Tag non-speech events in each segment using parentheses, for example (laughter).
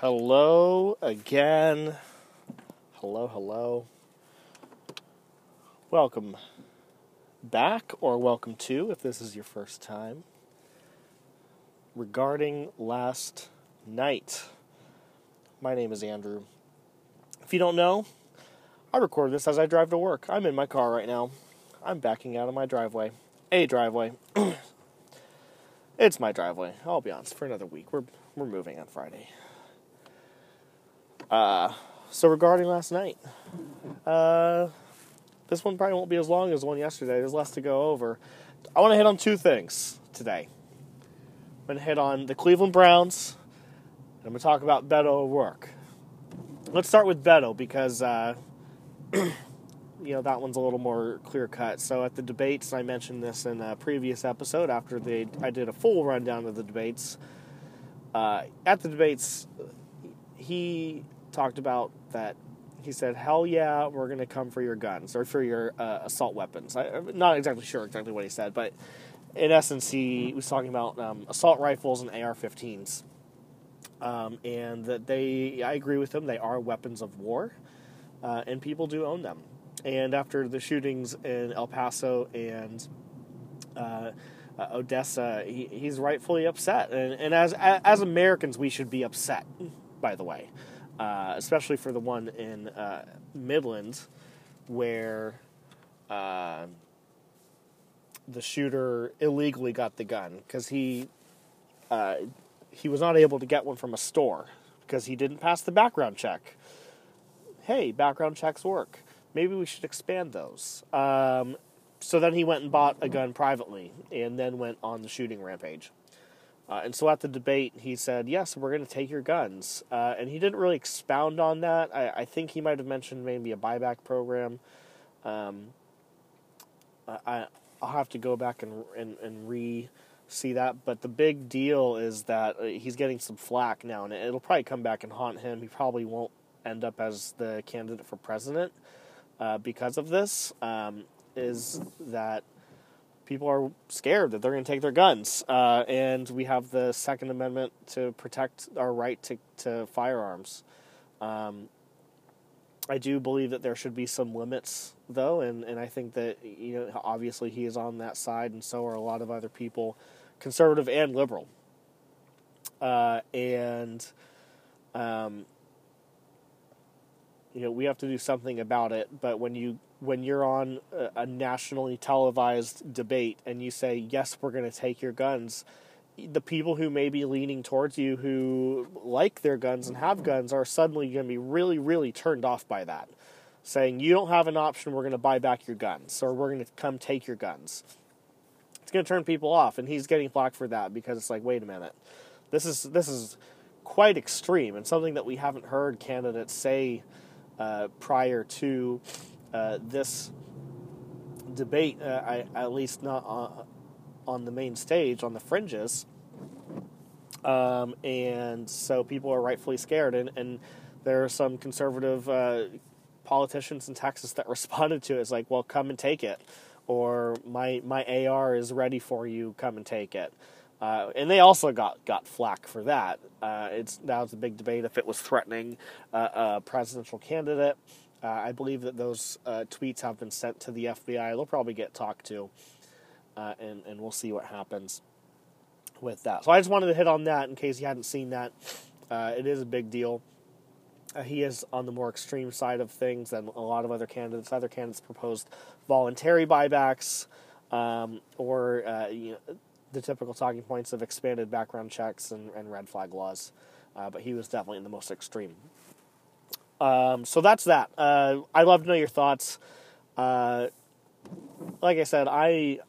Hello again. Hello, hello. Welcome back, or welcome to, if this is your first time. Regarding last night, my name is Andrew. If you don't know, I record this as I drive to work. I'm in my car right now. I'm backing out of my driveway. A driveway. (clears throat) it's my driveway. I'll be honest. For another week, we're we're moving on Friday. Uh, so regarding last night, uh, this one probably won't be as long as one yesterday. There's less to go over. I want to hit on two things today. I'm going to hit on the Cleveland Browns, and I'm going to talk about Beto O'Rourke. Let's start with Beto because, uh, (clears throat) you know, that one's a little more clear cut. So at the debates, I mentioned this in a previous episode after they, I did a full rundown of the debates. Uh, at the debates, he talked about that he said, "Hell yeah, we're going to come for your guns or for your uh, assault weapons." I, am not exactly sure exactly what he said, but in essence, he was talking about um, assault rifles and AR-15s, um, and that they. I agree with him; they are weapons of war, uh, and people do own them. And after the shootings in El Paso and uh, uh Odessa, he, he's rightfully upset, and, and as as Americans, we should be upset. By the way, uh, especially for the one in uh, Midland, where uh, the shooter illegally got the gun because he uh, he was not able to get one from a store because he didn't pass the background check. Hey, background checks work. Maybe we should expand those. Um, so then he went and bought a gun privately and then went on the shooting rampage. Uh, and so at the debate, he said, Yes, we're going to take your guns. Uh, and he didn't really expound on that. I, I, think he might have mentioned maybe a buyback program. Um, I, I'll have to go back and, and, and re see that. But the big deal is that uh, he's getting some flack now, and it'll probably come back and haunt him. He probably won't end up as the candidate for president uh, because of this. Um, is that people are scared that they're going to take their guns. Uh, and we have the Second Amendment to protect our right to, to firearms. Um, I do believe that there should be some limits, though, and, and I think that you know obviously he is on that side, and so are a lot of other people, conservative and liberal. Uh, and um, you know we have to do something about it. But when you when you're on a, nationally televised debate and you say, yes, we're going to take your guns, the people who may be leaning towards you who like their guns and have guns are suddenly going to be really, really turned off by that. Saying, you don't have an option, we're going to buy back your guns, or we're going to come take your guns. It's going to turn people off, and he's getting flack for that because it's like, wait a minute, this is this is quite extreme and something that we haven't heard candidates say uh, prior to uh, this debate, uh, I, at least not on, on, the main stage, on the fringes. Um, and so people are rightfully scared. And, and there are some conservative uh, politicians in Texas that (laughs) responded to it as like, well, come and take it. Or my, my AR is ready for you, come and take it. Uh, and they also got, got flack for that. Uh, it's now it's a big debate if it was threatening uh, a presidential candidate. Uh, I believe that those uh, tweets have been sent to the FBI. They'll probably get talked to, uh, and and we'll see what happens with that. So I just wanted to hit on that in case you hadn't seen that. It is a big deal. He is on the more extreme side of things than a lot of other candidates. Other candidates proposed voluntary buybacks um, or uh, you know, the typical talking points of expanded background checks and, and red flag laws. but he was definitely in the most extreme. Um, so that's that. Uh, I'd love to know your thoughts. Uh, like I said, I,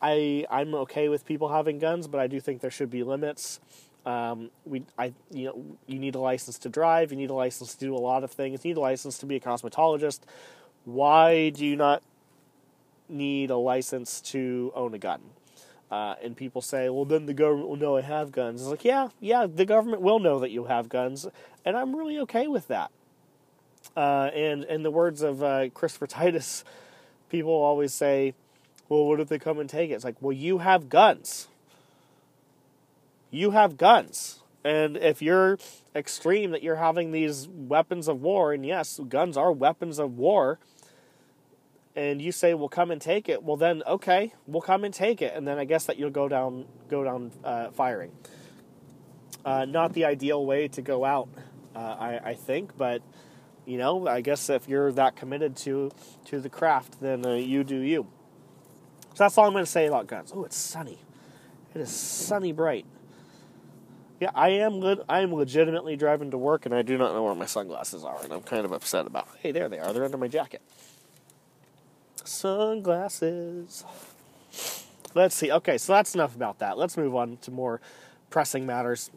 I, I'm okay with people having guns, but I do think there should be limits. Um, we, I, you know, you need a license to drive. You need a license to do a lot of things. You need a license to be a cosmetologist. Why do you not need a license to own a gun? Uh, and people say, well, then the government will know I have guns. It's like, yeah, yeah, the government will know that you have guns, and I'm really okay with that. Uh, and in the words of uh, Christopher (laughs) Titus, people always say, well, what if they come and take it? It's like, well, you have guns. You have guns. And if you're extreme that you're having these weapons of war, and yes, guns are weapons of war, and you say, "Well, come and take it," well, then okay, we'll come and take it, and then I guess that you'll go down, go down uh, firing. Uh, not the ideal way to go out, uh, I, I, think, but you know, I guess if you're that committed to to the craft, then uh, you do you. So that's all I'm going to say about guns. Oh, it's sunny. It is sunny bright. Yeah, I am. Le- I am legitimately driving to work, and I do not know where my sunglasses are, and I'm kind of upset about. Hey, there they are. They're under my jacket. Sunglasses. Let's see. Okay, so that's enough about that. Let's move on to more pressing matters.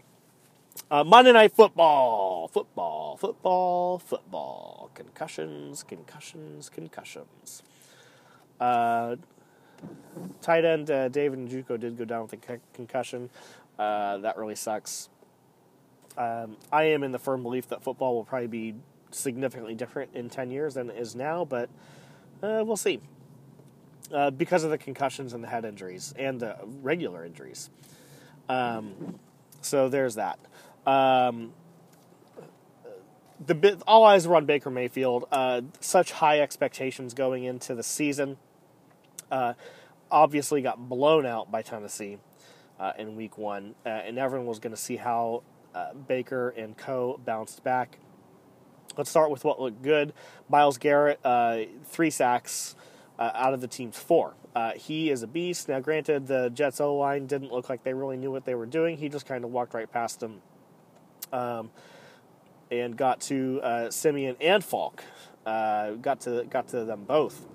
Uh, Monday Night Football, football, football, football. Concussions, concussions, concussions. Uh, tight end uh, David Njoku did go down with a concussion. Uh, that really sucks. Um, I am in the firm belief that football will probably be significantly different in 10 years than it is now, but uh, we'll see. Uh, because of the concussions and the head injuries and the regular injuries. Um, so there's that. Um, the bit, all eyes were on Baker Mayfield. Uh, such high expectations going into the season. Uh, obviously, got blown out by Tennessee uh, in Week One, uh, and everyone was going to see how uh, Baker and Co. bounced back. Let's start with what looked good. Myles Garrett, uh, three sacks out of the team's four. he is a beast. Now, granted, the Jets O line didn't look like they really knew what they were doing. He just kind of walked right past them um, and got to uh, Siemian and Falk. Uh, got to got to them both.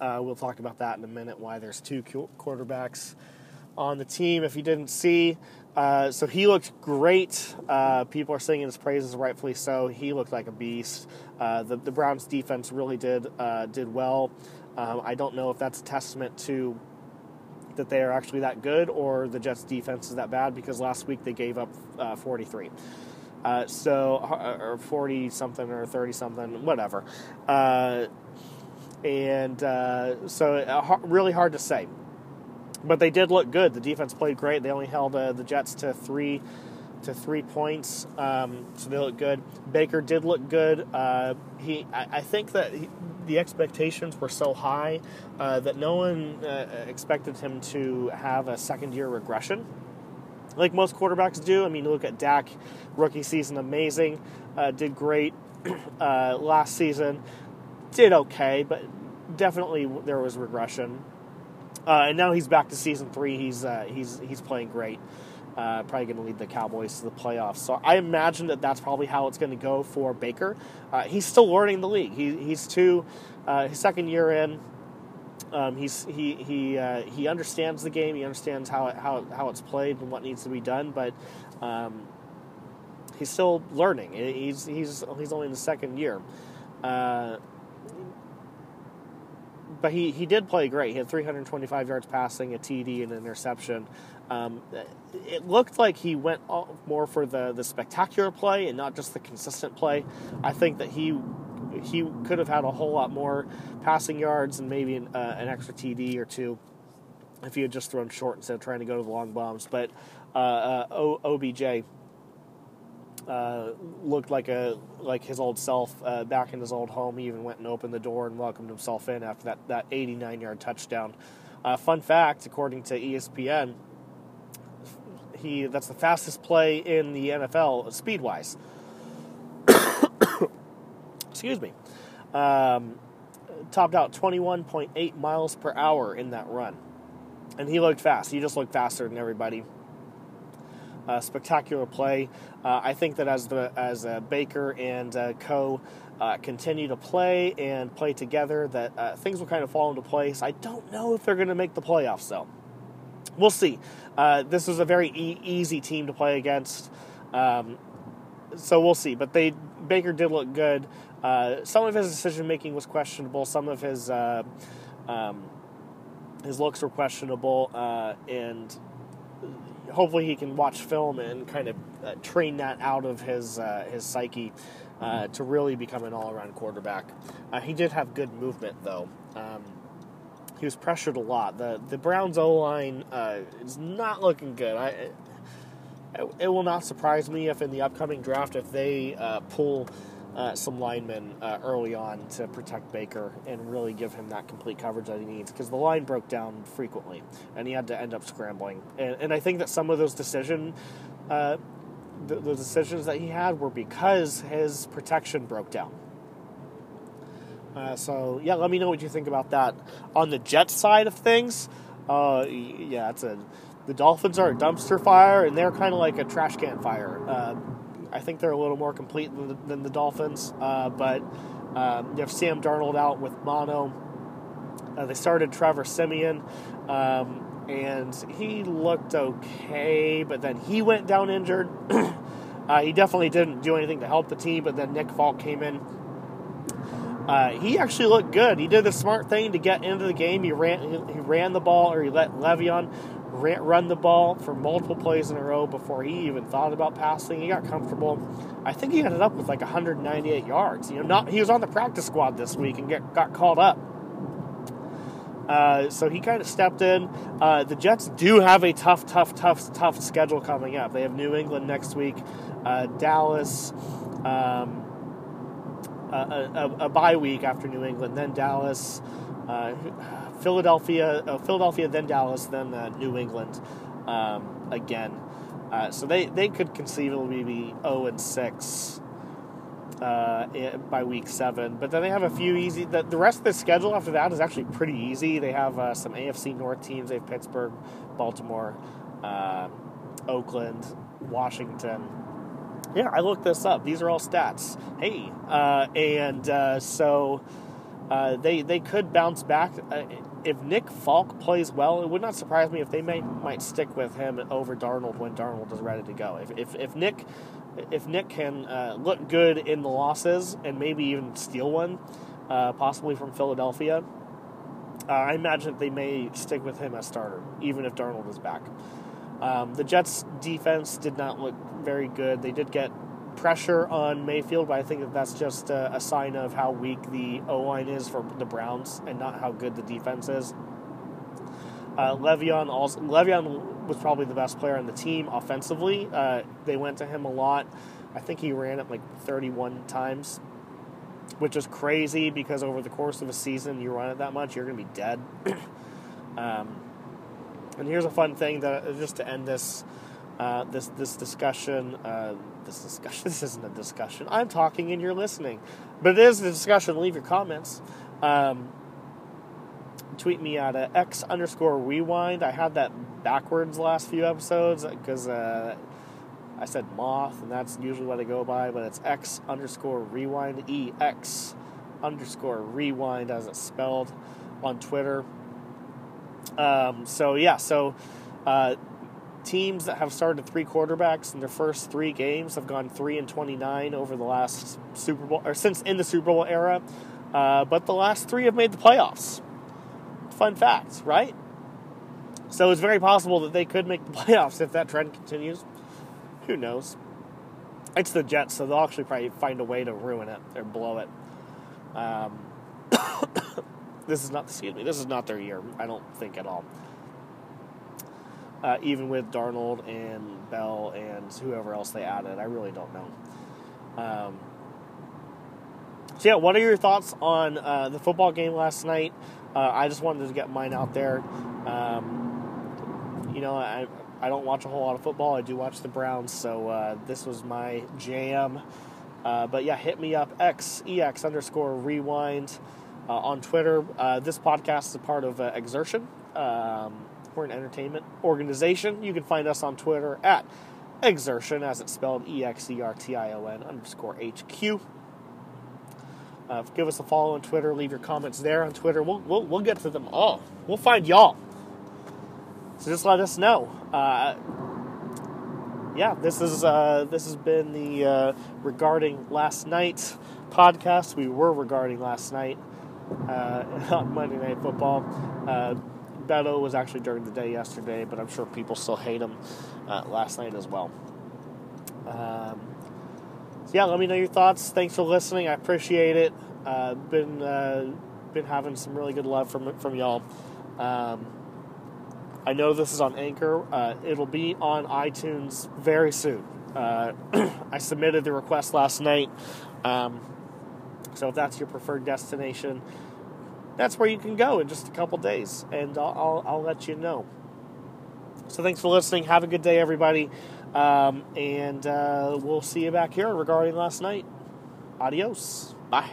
Uh, we'll talk about that in a minute. Why there's two quarterbacks on the team. If you didn't see, uh, so he looked great. Uh, people are singing his praises, rightfully so. He looked like a beast. Uh, the, the Browns defense really did did well. Um, I don't know if that's a testament to that they are actually that good or the Jets defense is that bad because last week they gave up uh, 43. Uh, so, uh, or 40 something or 30 something, whatever. Uh, and uh, so, uh, really hard to say. But they did look good. The defense played great. They only held the Jets to three to three points, um, so they look good. Baker did look good. he, I, I think that he, the expectations were so high uh, that no one uh, expected him to have a second year regression like most quarterbacks do. I mean, look at Dak, rookie season, amazing, uh, did great. (clears throat) Uh, last season, did okay, but definitely there was regression. Uh, and now he's back to season three. He's uh, he's he's playing great uh, probably going to lead the Cowboys to the playoffs. So I imagine that that's probably how it's going to go for Baker. Uh, he's still learning the league. He, he's two, uh, his second year in. Um, he's he he uh, he understands the game. He understands how it, how how it's played and what needs to be done. But um, he's still learning. He's he's he's only in the second year. Uh, but he, he did play great. He had 325 yards passing, a TD, and an interception. Um, it looked like he went more for the, the spectacular play and not just the consistent play. I think that he he could have had a whole lot more passing yards and maybe an, uh, an extra TD or two if he had just thrown short instead of trying to go to the long bombs. But uh, uh, OBJ uh, looked like a like his old self uh, back in his old home. He even went and opened the door and welcomed himself in after that, that 89 yard touchdown. Uh, fun fact, according to ESPN, he that's the fastest play in the NFL speed wise. (coughs) Excuse me. Um, topped out 21.8 miles per hour in that run, and he looked fast. He just looked faster than everybody. Uh, spectacular play. Uh, I think that as the as uh, Baker and uh, Co. Uh, continue to play and play together, that things will kind of fall into place. I don't know if they're going to make the playoffs though. We'll see. this was a very e- easy team to play against, um, so we'll see. But they Baker did look good. some of his decision making was questionable. Some of his um, his looks were questionable, and hopefully he can watch film and kind of uh, train that out of his uh, his psyche uh, to really become an all around quarterback. Uh, he did have good movement though. Um, he was pressured a lot. the The Browns O line uh, is not looking good. I it, will not surprise me if in the upcoming draft if they uh, pull uh, some linemen uh, early on to protect Baker and really give him that complete coverage that he needs because the line broke down frequently and he had to end up scrambling. And, and I think that some of those decision, uh, the, the decisions that he had were because his protection broke down. Uh, so yeah, let me know what you think about that. On the jet side of things, uh, yeah, it's a the Dolphins are a dumpster fire, and they're kind of like a trash can fire. I think they're a little more complete than the, than the Dolphins, uh, but um, you have Sam Darnold out with mono. Uh, they started Trevor Siemian, um, and he looked okay, but then he went down injured. (clears throat) Uh, he definitely didn't do anything to help the team, but then Nick Folk came in uh, he actually looked good. He did the smart thing to get into the game. He ran, he, ran the ball, or he let Le'Veon run the ball for multiple plays in a row before he even thought about passing. He got comfortable. I think he ended up with like 198 yards. You know, not he was on the practice squad this week and get, got called up. Uh, so he kind of stepped in. Uh, the Jets do have a tough, tough, tough, tough schedule coming up. They have New England next week, uh, Dallas. Um, a, a, bye week after New England, then Dallas, uh, Philadelphia, uh, Philadelphia, then Dallas, then uh, New England um, again. Uh, so they, they could conceivably be 0 and 6 uh, by week seven. But then they have a few easy. The, the rest of the schedule after that is actually pretty easy. They have uh, some AFC North teams. They have Pittsburgh, Baltimore, Oakland, Washington. Yeah, I looked this up. These are all stats. Hey, uh, and uh, so uh, they they could bounce back. Uh, if Nick Falk plays well, it would not surprise me if they may might stick with him over Darnold when Darnold is ready to go. If if, if Nick if Nick can uh, look good in the losses and maybe even steal one, uh, possibly from Philadelphia, I imagine they may stick with him as starter, even if Darnold is back. Um, the Jets' defense did not look very good. They did get pressure on Mayfield, but I think that that's just a, a sign of how weak the O line is for the Browns and not how good the defense is. Uh, Le'Veon also Le'Veon was probably the best player on the team offensively. Uh, they went to him a lot. I think he ran it like 31 times, which is crazy because over the course of a season, you run it that much, you're going to be dead. (clears throat) um, and here's a fun thing that just to end this uh, this this discussion. Uh, this discussion. (laughs) This isn't a discussion. I'm talking and you're listening, but it is a discussion. Leave your comments. Um, tweet me at uh, x underscore rewind. I had that backwards last few episodes because uh, I said moth, and that's usually what I go by. But it's x underscore rewind. E x underscore rewind as it's spelled on Twitter. Um, so yeah, so uh, teams that have started three quarterbacks in their first three games have gone three and twenty nine over the last Super Bowl or since in the Super Bowl era, uh, but the last three have made the playoffs. Fun fact, right? So it's very possible that they could make the (laughs) playoffs if that trend continues. Who knows? It's the Jets, so they'll actually probably find a way to ruin it or blow it. Um, (coughs) this is not, excuse me, this is not their year. I don't think at all uh, even with Darnold and Bell and whoever else they added. I really don't know. Um, so yeah, what are your thoughts on uh, the football game last night? Uh, I just wanted to get mine out there. Um, you know, I I don't watch a whole lot of football. I do watch the Browns, so uh, this was my jam. Uh, but yeah, hit me up x ex underscore rewind uh, on Twitter. this podcast is a part of Exertion. Um, entertainment organization. You can find us on Twitter at Exertion, as it's spelled E X E R T I O N underscore H Q. Uh, give us a follow on Twitter. Leave your comments there on Twitter. We'll, we'll, we'll get to them all. We'll find y'all. So just let us know. Uh, yeah, this is uh, this has been the uh, regarding last night podcast. We were regarding last night uh, (laughs) on Monday Night Football. Beto was actually during the day yesterday, but I'm sure people still hate him uh, last night as well. Um, so yeah, let me know your thoughts. Thanks for listening. I appreciate it. Uh, been uh, been having some really good love from from y'all. Um, I know this is on Anchor. Uh, it'll be on iTunes very soon. Uh, (clears throat) I submitted the request last night. Um, so if that's your preferred destination, that's where you can go in just a couple days, and I'll, I'll, I'll let you know. So thanks for listening. Have a good day, everybody. Um, and uh, we'll see you back here regarding last night. Adios. Bye.